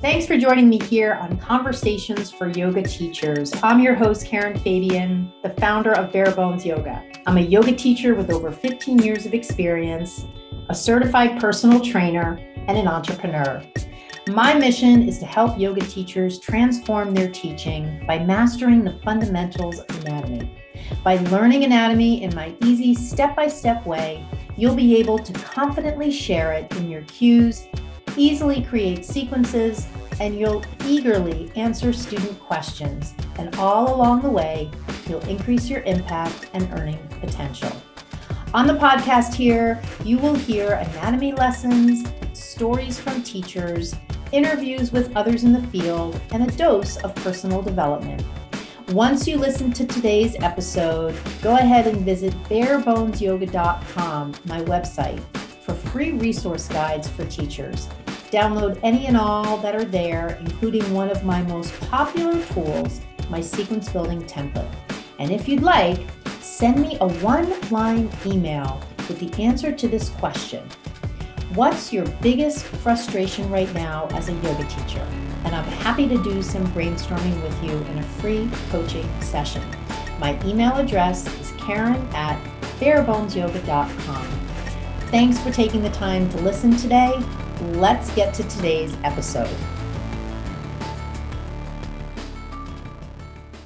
Thanks for joining me here on Conversations for Yoga Teachers. I'm your host, Karen Fabian, the founder of Bare Bones Yoga. I'm a yoga teacher with over 15 years of experience, a certified personal trainer, and an entrepreneur. My mission is to help yoga teachers transform their teaching by mastering the fundamentals of anatomy. By learning anatomy in my easy step by step way, you'll be able to confidently share it in your cues, easily create sequences, and you'll eagerly answer student questions. And all along the way, you'll increase your impact and earning potential. On the podcast here, you will hear anatomy lessons, stories from teachers, interviews with others in the field, and a dose of personal development. Once you listen to today's episode, go ahead and visit barebonesyoga.com, my website, for free resource guides for teachers. Download any and all that are there, including one of my most popular tools, my sequence building template. And if you'd like, send me a one line email with the answer to this question What's your biggest frustration right now as a yoga teacher? and I'm happy to do some brainstorming with you in a free coaching session. My email address is karen at barebonesyoga.com. Thanks for taking the time to listen today. Let's get to today's episode.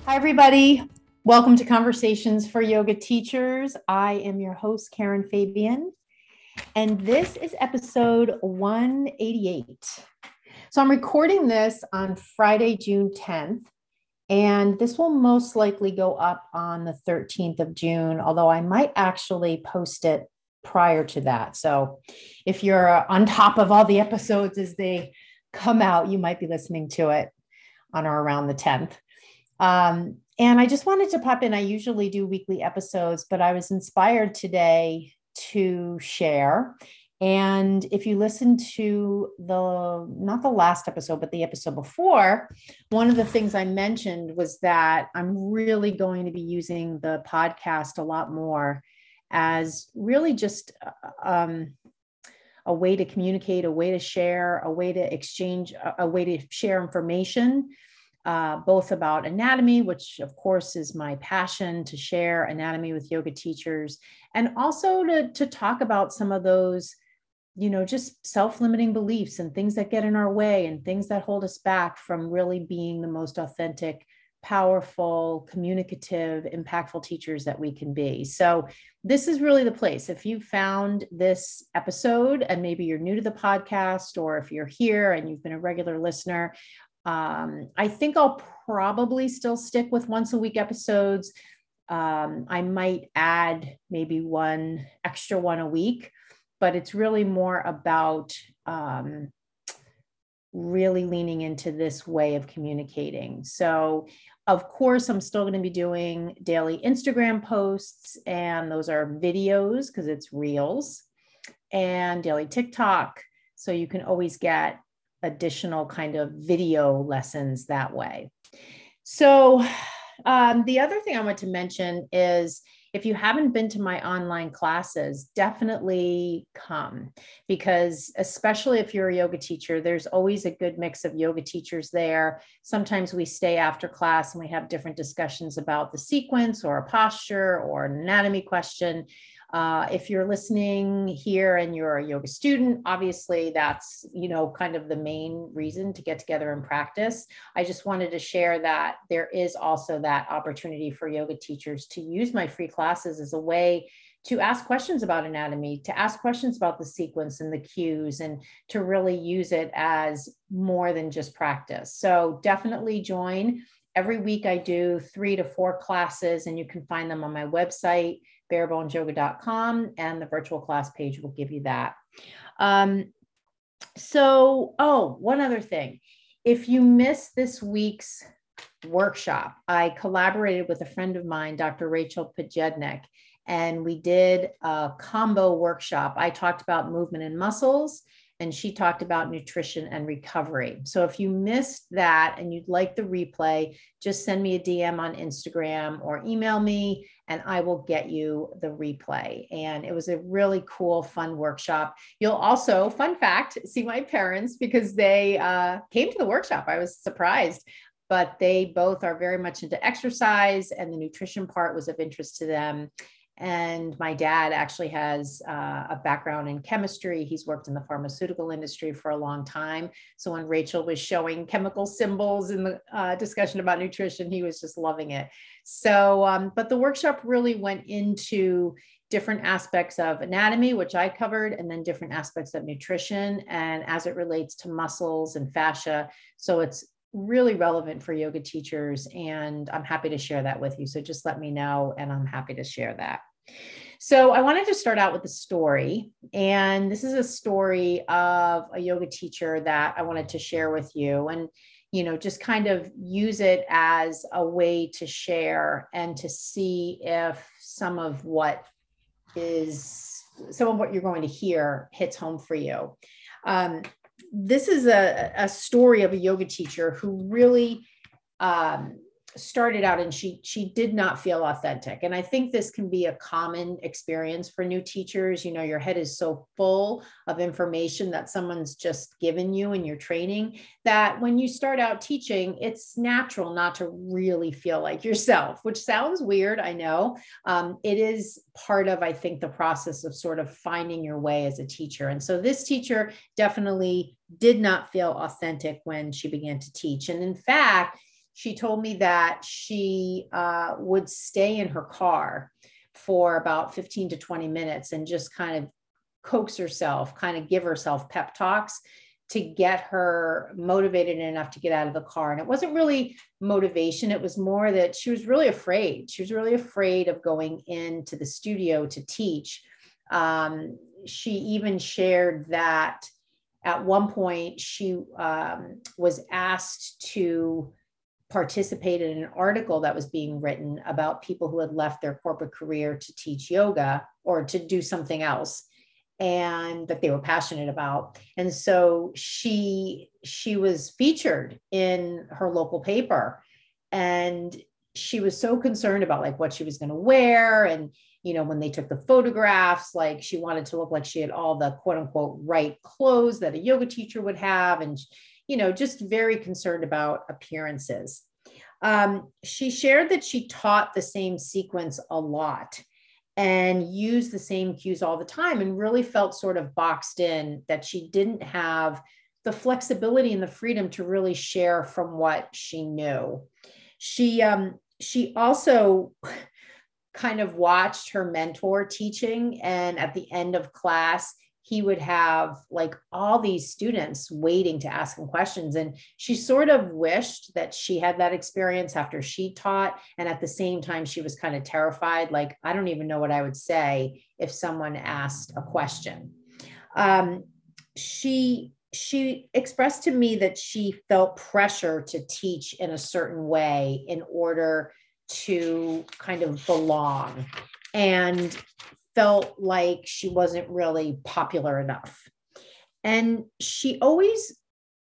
Hi, everybody. Welcome to Conversations for Yoga Teachers. I am your host, Karen Fabian, and this is episode 188. So I'm recording this on Friday, June 10th, and this will most likely go up on the 13th of June, although I might actually post it prior to that. So if you're uh, on top of all the episodes as they come out, you might be listening to it on or around the 10th. Um, and I just wanted to pop in. I usually do weekly episodes, but I was inspired today to share. And if you listen to the, not the last episode, but the episode before, one of the things I mentioned was that I'm really going to be using the podcast a lot more as really just uh, um, a way to communicate, a way to share, a way to exchange, a, way to share information. Uh, both about anatomy, which of course is my passion to share anatomy with yoga teachers, and also to, to talk about some of those you know, just self limiting beliefs and things that get in our way and things that hold us back from really being the most authentic, powerful, communicative, impactful teachers that we can be. So, this is really the place. If you found this episode and maybe you're new to the podcast, or if you're here and you've been a regular listener, um, I think I'll probably still stick with once a week episodes. Um, I might add maybe one extra one a week but it's really more about um, really leaning into this way of communicating. So, of course, I'm still going to be doing daily Instagram posts, and those are videos because it's reels, and daily TikTok. So, you can always get additional kind of video lessons that way. So, um, the other thing I want to mention is if you haven't been to my online classes, definitely come because, especially if you're a yoga teacher, there's always a good mix of yoga teachers there. Sometimes we stay after class and we have different discussions about the sequence or a posture or an anatomy question. Uh, if you're listening here and you're a yoga student, obviously that's you know kind of the main reason to get together and practice. I just wanted to share that there is also that opportunity for yoga teachers to use my free classes as a way to ask questions about anatomy, to ask questions about the sequence and the cues, and to really use it as more than just practice. So definitely join. Every week I do three to four classes, and you can find them on my website barebonesyoga.com, and the virtual class page will give you that. Um, so, oh, one other thing. If you missed this week's workshop, I collaborated with a friend of mine, Dr. Rachel Pojednic, and we did a combo workshop. I talked about movement and muscles, and she talked about nutrition and recovery. So if you missed that and you'd like the replay, just send me a DM on Instagram or email me and I will get you the replay. And it was a really cool, fun workshop. You'll also, fun fact, see my parents because they uh, came to the workshop. I was surprised but they both are very much into exercise and the nutrition part was of interest to them and my dad actually has uh, a background in chemistry. He's worked in the pharmaceutical industry for a long time. So when Rachel was showing chemical symbols in the uh, discussion about nutrition, he was just loving it. So, um, but the workshop really went into different aspects of anatomy, which I covered, and then different aspects of nutrition and as it relates to muscles and fascia. So it's really relevant for yoga teachers and i'm happy to share that with you. So just let me know and i'm happy to share that. So i wanted to start out with a story and this is a story of a yoga teacher that i wanted to share with you and you know just kind of use it as a way to share and to see if some of what is some of what you're going to hear hits home for you. Um, this is a, a story of a yoga teacher who really um, started out and she she did not feel authentic. And i think this can be a common experience for new teachers. You know your head is so full of information that someone's just given you in your training that when you start out teaching it's natural not to really feel like yourself which sounds weird i know. Um, it is part of i think the process of sort of finding your way as a teacher. And so this teacher definitely did not feel authentic when she began to teach. And in fact she told me that she uh, would stay in her car for about 15 to 20 minutes and just kind of coax herself, kind of give herself pep talks to get her motivated enough to get out of the car. And it wasn't really motivation, it was more that she was really afraid. She was really afraid of going into the studio to teach. Um, she even shared that at one point she um, was asked to participated in an article that was being written about people who had left their corporate career to teach yoga or to do something else and that they were passionate about. And so she she was featured in her local paper and she was so concerned about like what she was going to wear and you know when they took the photographs like she wanted to look like she had all the quote unquote right clothes that a yoga teacher would have and you know, just very concerned about appearances. Um, she shared that she taught the same sequence a lot and used the same cues all the time and really felt sort of boxed in that she didn't have the flexibility and the freedom to really share from what she knew. She um, she also kind of watched her mentor teaching and at the end of class he would have like all these students waiting to ask him questions. And she sort of wished that she had that experience after she taught. And at the same time, she was kind of terrified. Like, I don't even know what I would say if someone asked a question. Um, she she expressed to me that she felt pressure to teach in a certain way in order to kind of belong and felt like she wasn't really popular enough. And she always,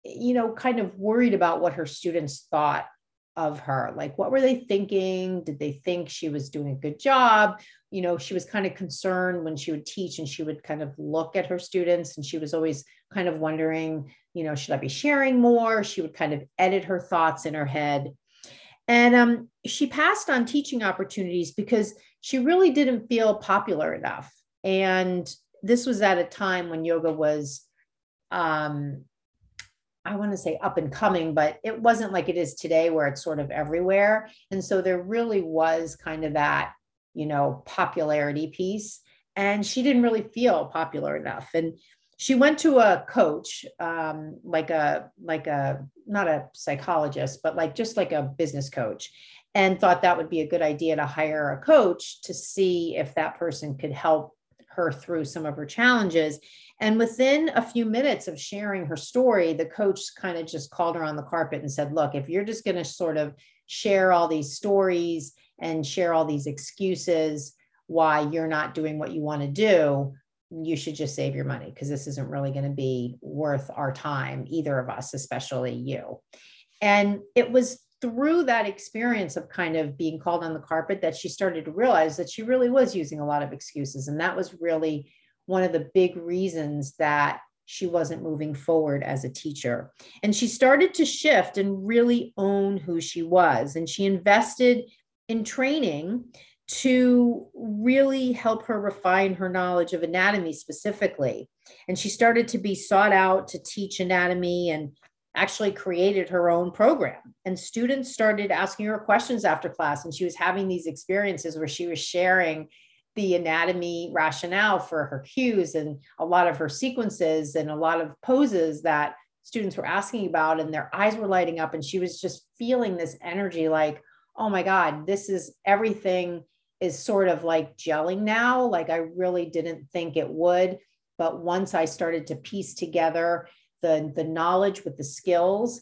you know, kind of worried about what her students thought of her. Like, what were they thinking? Did they think she was doing a good job? You know, she was kind of concerned when she would teach and she would kind of look at her students and she was always kind of wondering, you know, should I be sharing more? She would kind of edit her thoughts in her head. And um, she passed on teaching opportunities because she really didn't feel popular enough. And this was at a time when yoga was, um, I want to say up and coming, but it wasn't like it is today where it's sort of everywhere. And so there really was kind of that, you know, popularity piece. And she didn't really feel popular enough. And she went to a coach, um, like a like a not a psychologist, but like just like a business coach, and thought that would be a good idea to hire a coach to see if that person could help her through some of her challenges. And within a few minutes of sharing her story, the coach kind of just called her on the carpet and said, Look, if you're just going to sort of share all these stories and share all these excuses why you're not doing what you want to do, you should just save your money because this isn't really going to be worth our time, either of us, especially you. And it was through that experience of kind of being called on the carpet that she started to realize that she really was using a lot of excuses. And that was really one of the big reasons that she wasn't moving forward as a teacher. And she started to shift and really own who she was. And she invested in training to really help her refine her knowledge of anatomy specifically. And she started to be sought out to teach anatomy and actually created her own program. And students started asking her questions after class. And she was having these experiences where she was sharing the anatomy rationale for her cues and a lot of her sequences and a lot of poses that students were asking about. And their eyes were lighting up. And she was just feeling this energy like, oh my God, this is everything is sort of like gelling now. Like I really didn't think it would. But once I started to piece together the, the knowledge with the skills,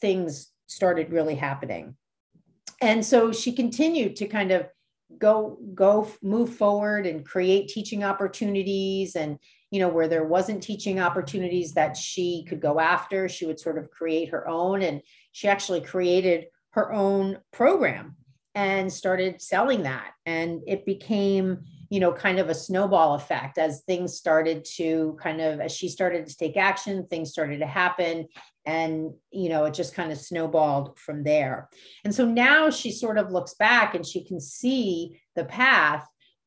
things started really happening. And so she continued to kind of go go move forward and create teaching opportunities and you know where there wasn't teaching opportunities that she could go after she would sort of create her own and she actually created her own program and started selling that. And it became, you know, kind of a snowball effect as things started to kind of, as she started to take action, things started to happen. And, you know, it just kind of snowballed from there. And so now she sort of looks back and she can see the path.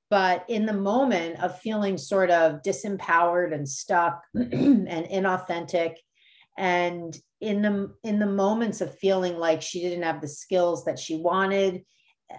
But in the moment of feeling sort of disempowered and stuck and inauthentic, and in the in the moments of feeling like she didn't have the skills that she wanted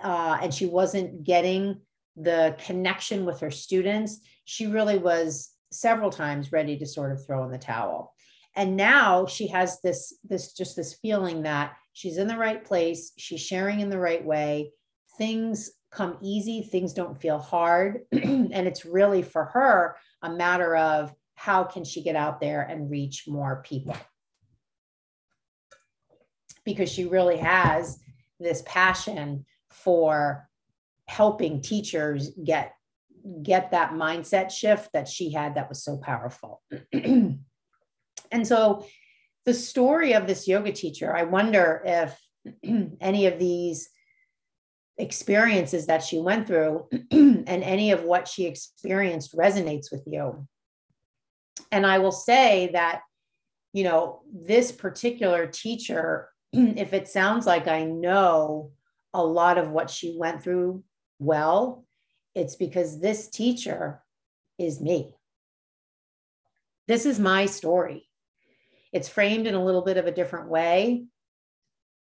uh, and she wasn't getting the connection with her students, she really was several times ready to sort of throw in the towel. And now she has this, this just this feeling that she's in the right place, she's sharing in the right way, things come easy, things don't feel hard. and it's really for her a matter of how can she get out there and reach more people? Because she really has this passion for helping teachers get get that mindset shift that she had that was so powerful. and so the story of this yoga teacher, I wonder if any of these experiences that she went through and any of what she experienced resonates with you. And I will say that, you know, this particular teacher, if it sounds like I know a lot of what she went through well, it's because this teacher is me. This is my story. It's framed in a little bit of a different way.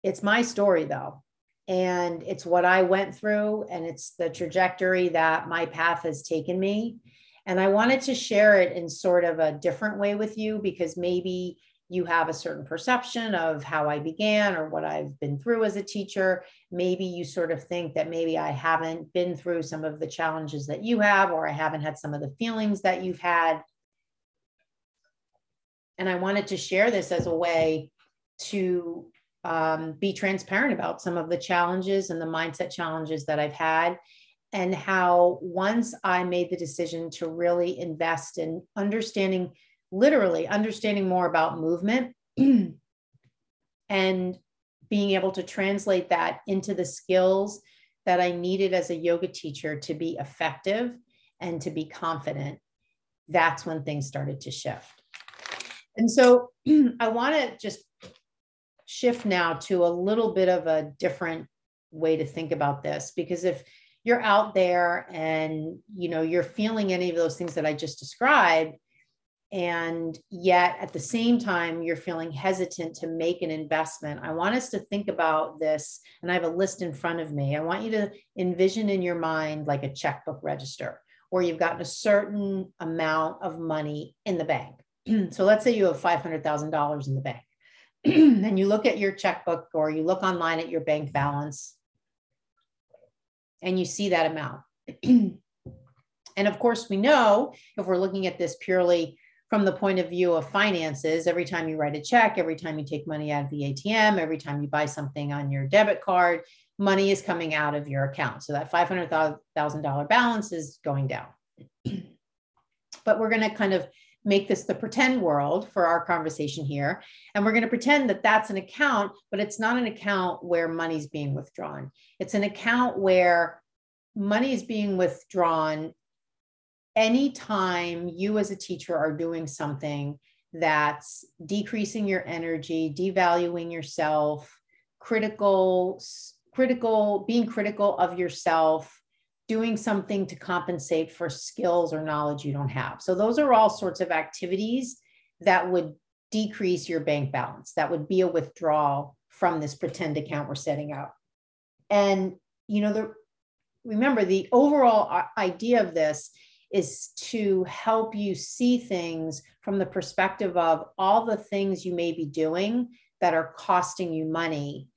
It's my story, though. And it's what I went through, and it's the trajectory that my path has taken me. And I wanted to share it in sort of a different way with you because maybe you have a certain perception of how I began or what I've been through as a teacher. Maybe you sort of think that maybe I haven't been through some of the challenges that you have, or I haven't had some of the feelings that you've had. And I wanted to share this as a way to um, be transparent about some of the challenges and the mindset challenges that I've had. And how once I made the decision to really invest in understanding literally understanding more about movement and being able to translate that into the skills that I needed as a yoga teacher to be effective and to be confident, that's when things started to shift. And so I want to just shift now to a little bit of a different way to think about this because if you're out there and you know you're feeling any of those things that I just described and yet at the same time you're feeling hesitant to make an investment. I want us to think about this and i have a list in front of me. I want you to envision in your mind like a checkbook register where you've gotten a certain amount of money in the bank. So let's say you have $500000 in the bank. And you look at your checkbook or you look online at your bank balance and you see that amount. And of course we know if we're looking at this purely from the point of view of finances, every time you write a check, every time you take money out of the ATM, every time you buy something on your debit card, money is coming out of your account. So that $500,000 balance is going down. but we're going to kind of make this the pretend world for our conversation here. And we're going to pretend that that's an account, but it's not an account where money's being withdrawn. It's an account where money is being withdrawn anytime you as a teacher are doing something that's decreasing your energy, devaluing yourself, critical, critical, being critical of yourself, doing something to compensate for skills or knowledge you don't have. So those are all sorts of activities that would decrease your bank balance. That would be a withdrawal from this pretend account we're setting up. And you know, the remember the overall uh, idea of this is to help you see things from the perspective of all the things you may be doing that are costing you money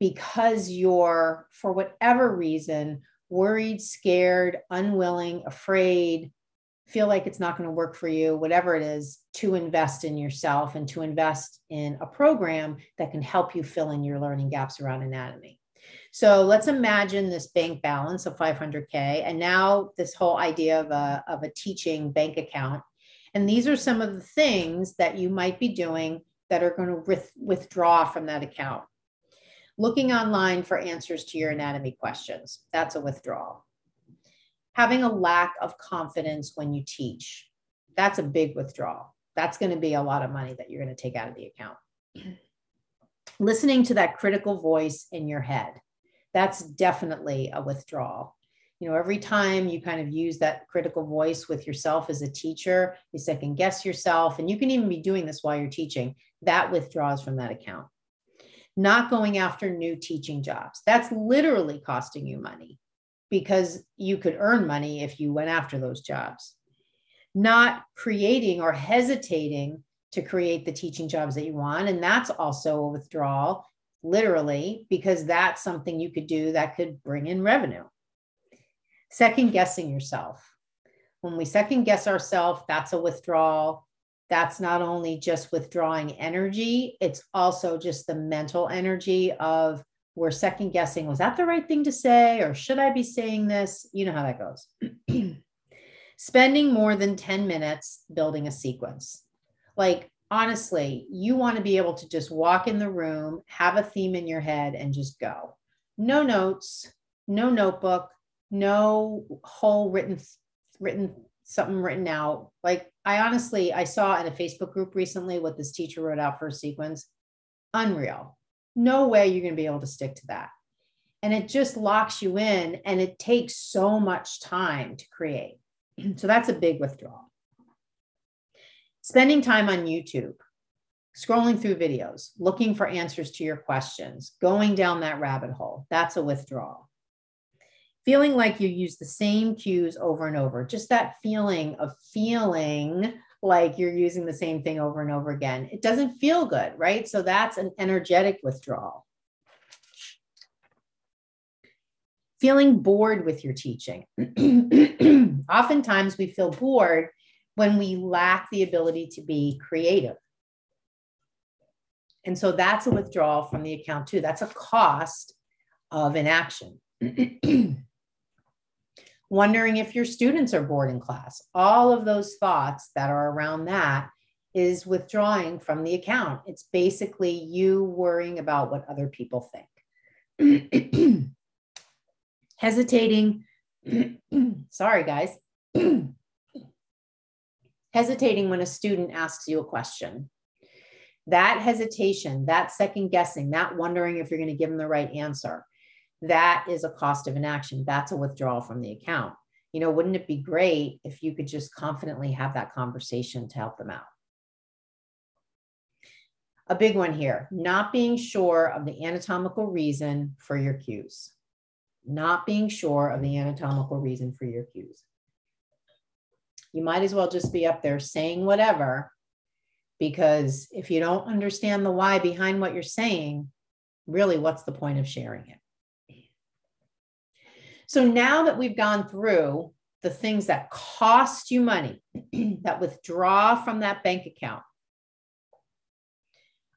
because you're, for whatever reason, worried, scared, unwilling, afraid, feel like it's not going to work for you, whatever it is, to invest in yourself and to invest in a program that can help you fill in your learning gaps around anatomy. So let's imagine this bank balance of 500K and now this whole idea of a, of a teaching bank account. And these are some of the things that you might be doing that are going to with, withdraw from that account. Looking online for answers to your anatomy questions, that's a withdrawal. Having a lack of confidence when you teach, that's a big withdrawal. That's going to be a lot of money that you're going to take out of the account. Listening to that critical voice in your head that's definitely a withdrawal. You know, every time you kind of use that critical voice with yourself as a teacher, you second guess yourself, and you can even be doing this while you're teaching, that withdraws from that account. Not going after new teaching jobs. That's literally costing you money because you could earn money if you went after those jobs. Not creating or hesitating to create the teaching jobs that you want. And that's also a withdrawal literally, because that's something you could do that could bring in revenue. Second guessing yourself. When we second guess ourselves, that's a withdrawal. That's not only just withdrawing energy, it's also just the mental energy of we're second guessing was that the right thing to say or should I be saying this? You know how that goes. Spending more than 10 minutes building a sequence. Like honestly, you want to be able to just walk in the room, have a theme in your head, and just go. No notes, no notebook, no whole written written something written out. Like I honestly, I saw in a Facebook group recently what this teacher wrote out for a sequence. Unreal. No way you're going to be able to stick to that. And it just locks you in and it takes so much time to create. So that's a big withdrawal spending time on YouTube, scrolling through videos, looking for answers to your questions, going down that rabbit hole, that's a withdrawal. Feeling like you use the same cues over and over, just that feeling of feeling like you're using the same thing over and over again. It doesn't feel good, right? So that's an energetic withdrawal. Feeling bored with your teaching. Oftentimes we feel bored when we lack the ability to be creative. And so that's a withdrawal from the account too. That's a cost of inaction. Wondering if your students are bored in class. All of those thoughts that are around that is withdrawing from the account. It's basically you worrying about what other people think. Hesitating. Sorry, guys hesitating when a student asks you a question. That hesitation, that second guessing, that wondering if you're going to give them the right answer, that is a cost of inaction. That's a withdrawal from the account. You know, wouldn't it be great if you could just confidently have that conversation to help them out? A big one here not being sure of the anatomical reason for your cues. Not being sure of the anatomical reason for your cues you might as well just be up there saying whatever because if you don't understand the why behind what you're saying, really, what's the point of sharing it? So now that we've gone through the things that cost you money, that withdraw from that bank account,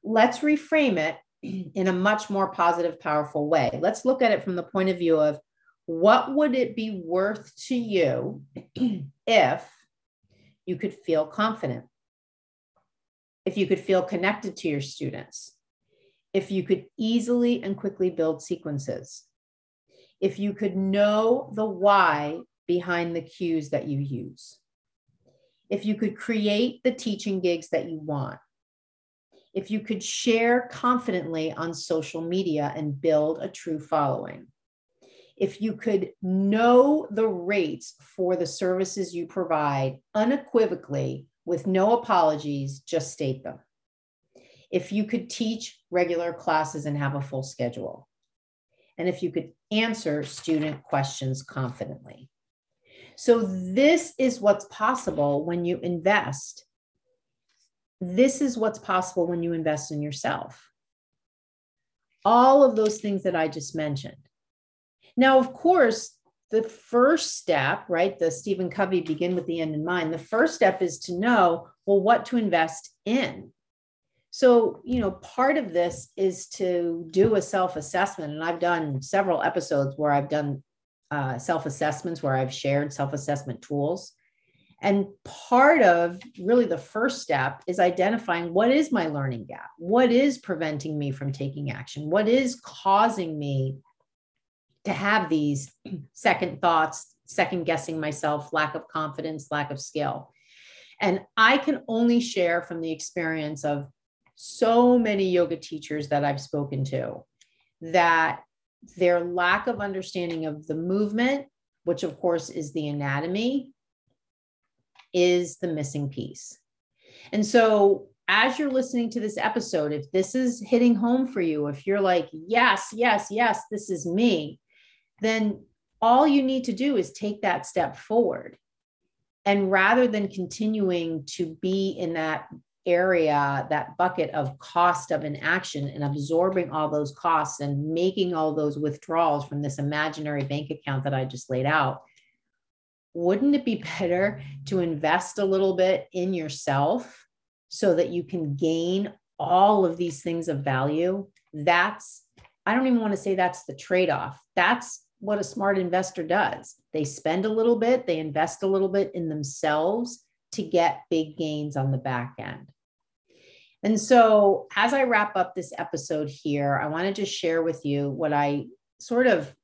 let's reframe it in a much more positive, powerful way. Let's look at it from the point of view of what would it be worth to you if you could feel confident, if you could feel connected to your students, if you could easily and quickly build sequences, if you could know the why behind the cues that you use, if you could create the teaching gigs that you want, if you could share confidently on social media and build a true following, if you could know the rates for the services you provide unequivocally with no apologies, just state them. If you could teach regular classes and have a full schedule. And if you could answer student questions confidently. So, this is what's possible when you invest. This is what's possible when you invest in yourself. All of those things that I just mentioned. Now, of course, the first step, right? The Stephen Covey begin with the end in mind. The first step is to know, well, what to invest in. So, you know, part of this is to do a self assessment. And I've done several episodes where I've done uh, self assessments, where I've shared self assessment tools. And part of really the first step is identifying what is my learning gap? What is preventing me from taking action? What is causing me to have these second thoughts, second guessing myself, lack of confidence, lack of skill. And I can only share from the experience of so many yoga teachers that I've spoken to that their lack of understanding of the movement, which of course is the anatomy, is the missing piece. And so as you're listening to this episode, if this is hitting home for you, if you're like, yes, yes, yes, this is me, then all you need to do is take that step forward. And rather than continuing to be in that area, that bucket of cost of inaction and absorbing all those costs and making all those withdrawals from this imaginary bank account that I just laid out, wouldn't it be better to invest a little bit in yourself so that you can gain all of these things of value? That's, I don't even want to say that's the trade off. That's what a smart investor does. They spend a little bit, they invest a little bit in themselves to get big gains on the back end. And so, as I wrap up this episode here, I want to just share with you what I sort of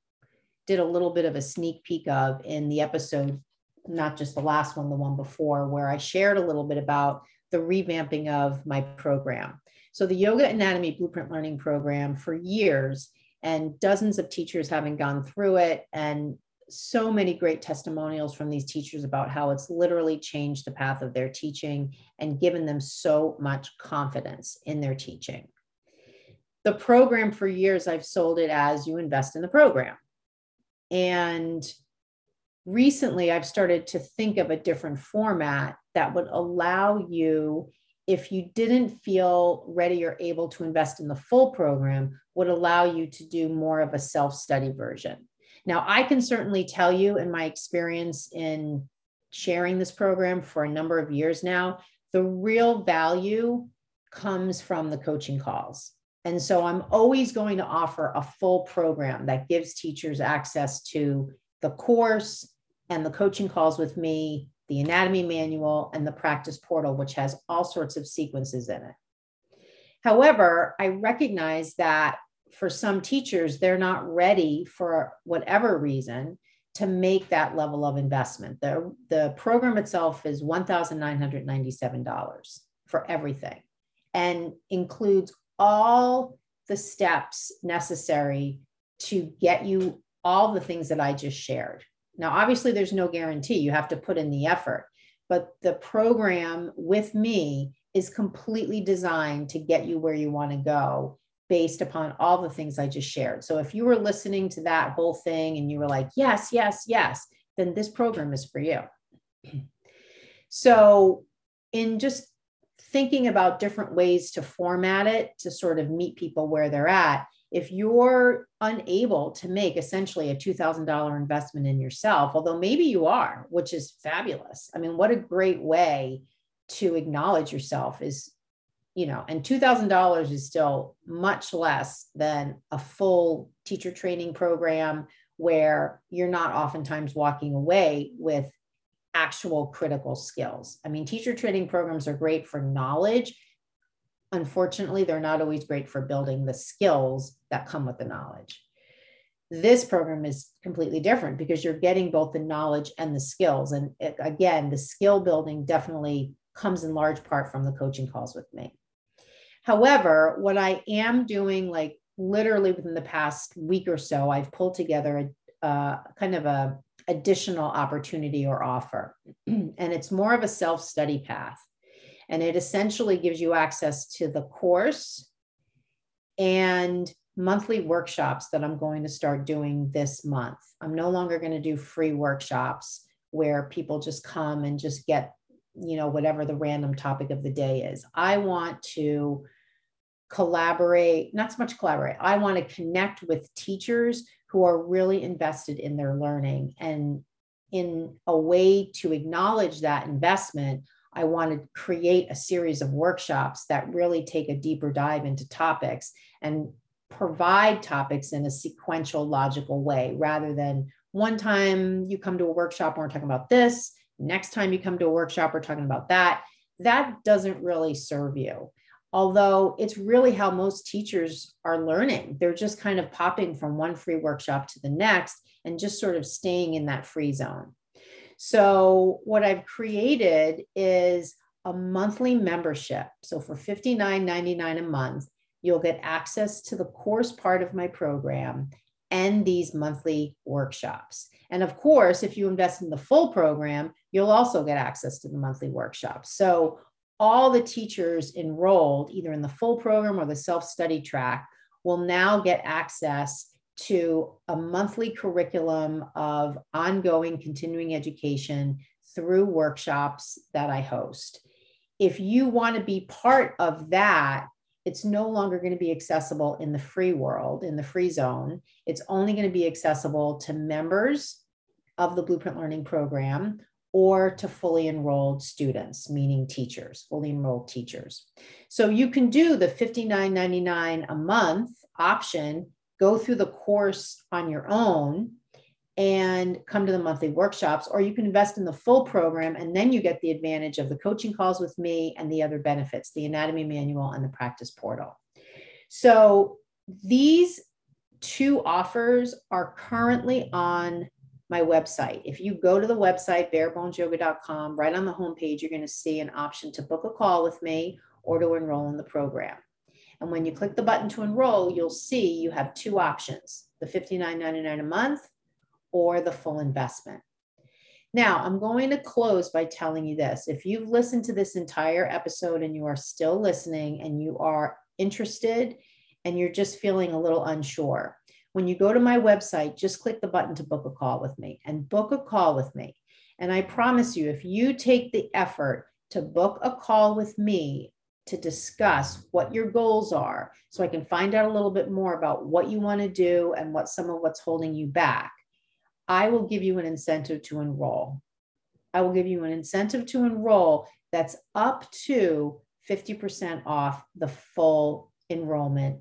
did a little bit of a sneak peek of in the episode, not just the last one, the one before, where I shared a little bit about the revamping of my program. So, the Yoga Anatomy Blueprint Learning Program for years and dozens of teachers having gone through it and so many great testimonials from these teachers about how it's literally changed the path of their teaching and given them so much confidence in their teaching. The program for years, I've sold it as you invest in the program. And recently, I've started to think of a different format that would allow you if you didn't feel ready or able to invest in the full program, would allow you to do more of a self study version. Now, I can certainly tell you in my experience in sharing this program for a number of years now, the real value comes from the coaching calls. And so I'm always going to offer a full program that gives teachers access to the course and the coaching calls with me the anatomy manual, and the practice portal, which has all sorts of sequences in it. However, I recognize that for some teachers, they're not ready for whatever reason to make that level of investment. The, the program itself is $1,997 for everything and includes all the steps necessary to get you all the things that I just shared. Now, obviously, there's no guarantee. You have to put in the effort, but the program with me is completely designed to get you where you want to go based upon all the things I just shared. So if you were listening to that whole thing and you were like, yes, yes, yes, then this program is for you. So, in just thinking about different ways to format it to sort of meet people where they're at, if you're unable to make essentially a $2,000 investment in yourself, although maybe you are, which is fabulous. I mean, what a great way to acknowledge yourself is, you know, and $2,000 is still much less than a full teacher training program where you're not oftentimes walking away with actual critical skills. I mean, teacher training programs are great for knowledge. Unfortunately, they're not always great for building the skills that come with the knowledge. This program is completely different because you're getting both the knowledge and the skills. And again, the skill building definitely comes in large part from the coaching calls with me. However, what I am doing, like literally within the past week or so, I've pulled together a uh, kind of a additional opportunity or offer, and it's more of a self study path, and it essentially gives you access to the course and monthly workshops that I'm going to start doing this month. I'm no longer going to do free workshops where people just come and just get, you know, whatever the random topic of the day is. I want to collaborate, not so much collaborate, I want to connect with teachers who are really invested in their learning. And in a way to acknowledge that investment, I want to create a series of workshops that really take a deeper dive into topics and provide topics in a sequential, logical way rather than one time you come to a workshop and we're talking about this, next time you come to a workshop, we're talking about that. That doesn't really serve you although it's really how most teachers are learning. They're just kind of popping from one free workshop to the next and just sort of staying in that free zone. So, what I've created is a monthly membership. So, for $59.99 a month, you'll get access to the course part of my program and these monthly workshops. And of course, if you invest in the full program, you'll also get access to the monthly workshops. So, all the teachers enrolled either in the full program or the self-study track will now get access to a monthly curriculum of ongoing continuing education through workshops that I host. If you want to be part of that, it's no longer going to be accessible in the free world, in the free zone. It's only going to be accessible to members of the Blueprint Learning Program or to fully enrolled students, meaning teachers, fully enrolled teachers. So you can do the $59.99 a month option, go through the course on your own and come to the monthly workshops, or you can invest in the full program and then you get the advantage of the coaching calls with me and the other benefits, the anatomy manual and the practice portal. So these two offers are currently on my website. If you go to the website, barebonesyoga.com, right on the homepage, you're going to see an option to book a call with me or to enroll in the program. And when you click the button to enroll, you'll see you have two options the $59.99 a month or the full investment. Now, I'm going to close by telling you this. If you've listened to this entire episode and you are still listening and you are interested and you're just feeling a little unsure, when you go to my website, just click the button to book a call with me and book a call with me. And I promise you, if you take the effort to book a call with me to discuss what your goals are, so I can find out a little bit more about what you want to do and what some of what's holding you back, I will give you an incentive to enroll. I will give you an incentive to enroll that's up to 50% off the full enrollment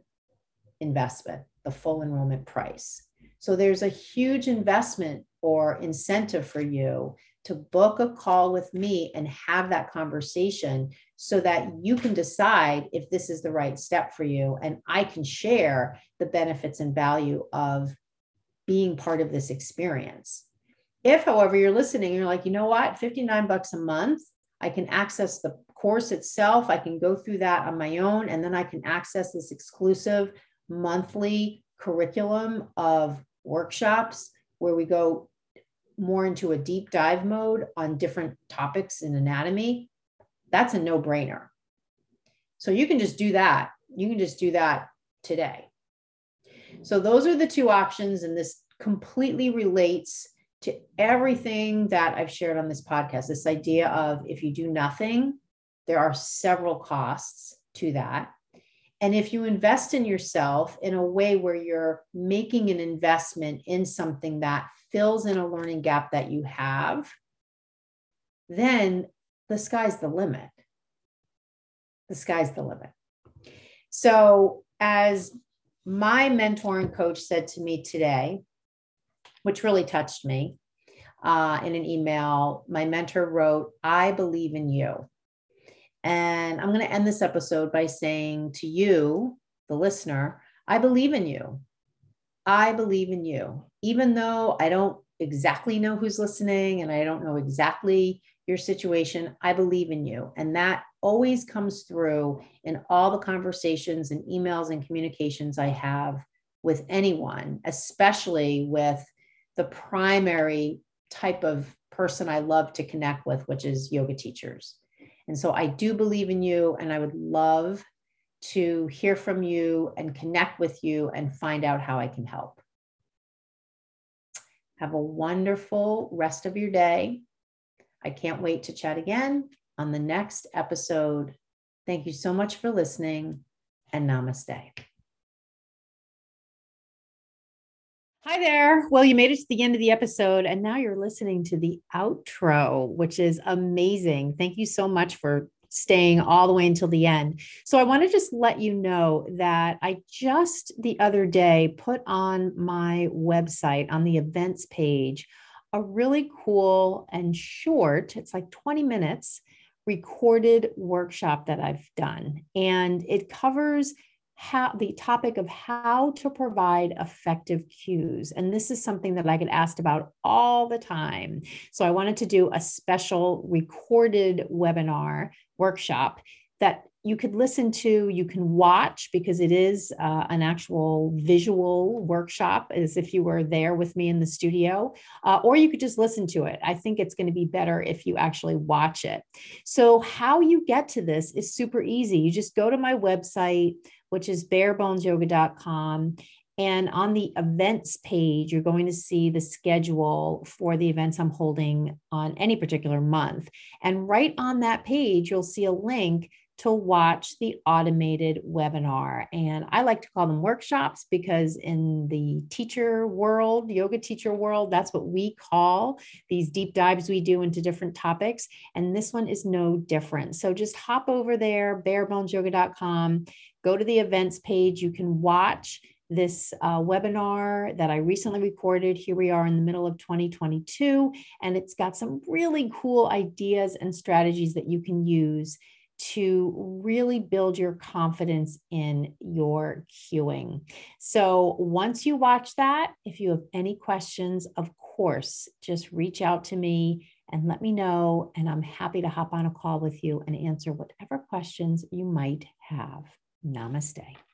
investment the full enrollment price. So there's a huge investment or incentive for you to book a call with me and have that conversation so that you can decide if this is the right step for you. And I can share the benefits and value of being part of this experience. If, however, you're listening, you're like, you know what, 59 bucks a month, I can access the course itself. I can go through that on my own, and then I can access this exclusive monthly curriculum of workshops where we go more into a deep dive mode on different topics in anatomy, that's a no brainer. So you can just do that. You can just do that today. So those are the two options, and this completely relates to everything that I've shared on this podcast. This idea of if you do nothing, there are several costs to that. And if you invest in yourself in a way where you're making an investment in something that fills in a learning gap that you have, then the sky's the limit. The sky's the limit. So, as my mentor and coach said to me today, which really touched me, uh, in an email. My mentor wrote, I believe in you. And I'm going to end this episode by saying to you, the listener, I believe in you. I believe in you. Even though I don't exactly know who's listening and I don't know exactly your situation, I believe in you. And that always comes through in all the conversations and emails and communications I have with anyone, especially with the primary type of person I love to connect with, which is yoga teachers. And so I do believe in you, and I would love to hear from you and connect with you and find out how I can help. Have a wonderful rest of your day. I can't wait to chat again on the next episode. Thank you so much for listening and namaste. Hi there. Well, you made it to the end of the episode, and now you're listening to the outro, which is amazing. Thank you so much for staying all the way until the end. So, I want to just let you know that I just the other day put on my website on the events page a really cool and short, it's like 20 minutes recorded workshop that I've done. And it covers how the topic of how to provide effective cues. And this is something that I get asked about all the time. So I wanted to do a special recorded webinar workshop that you could listen to, you can watch because it is uh, an actual visual workshop as if you were there with me in the studio, uh, or you could just listen to it. I think it's going to be better if you actually watch it. So, how you get to this is super easy. You just go to my website, which is barebonesyoga.com. And on the events page, you're going to see the schedule for the events I'm holding on any particular month. And right on that page, you'll see a link to watch the automated webinar. And I like to call them workshops because in the teacher world, yoga teacher world, that's what we call these deep dives we do into different topics. And this one is no different. So just hop over there, barebonesyoga.com, go to the events page. You can watch this uh, webinar that I recently recorded. Here we are in the middle of 2022, and it's got some really cool ideas and strategies that you can use to really build your confidence in your cueing. So once you watch that, if you have any questions, of course, just reach out to me and let me know. And I'm happy to hop on a call with you and answer whatever questions you might have. Namaste.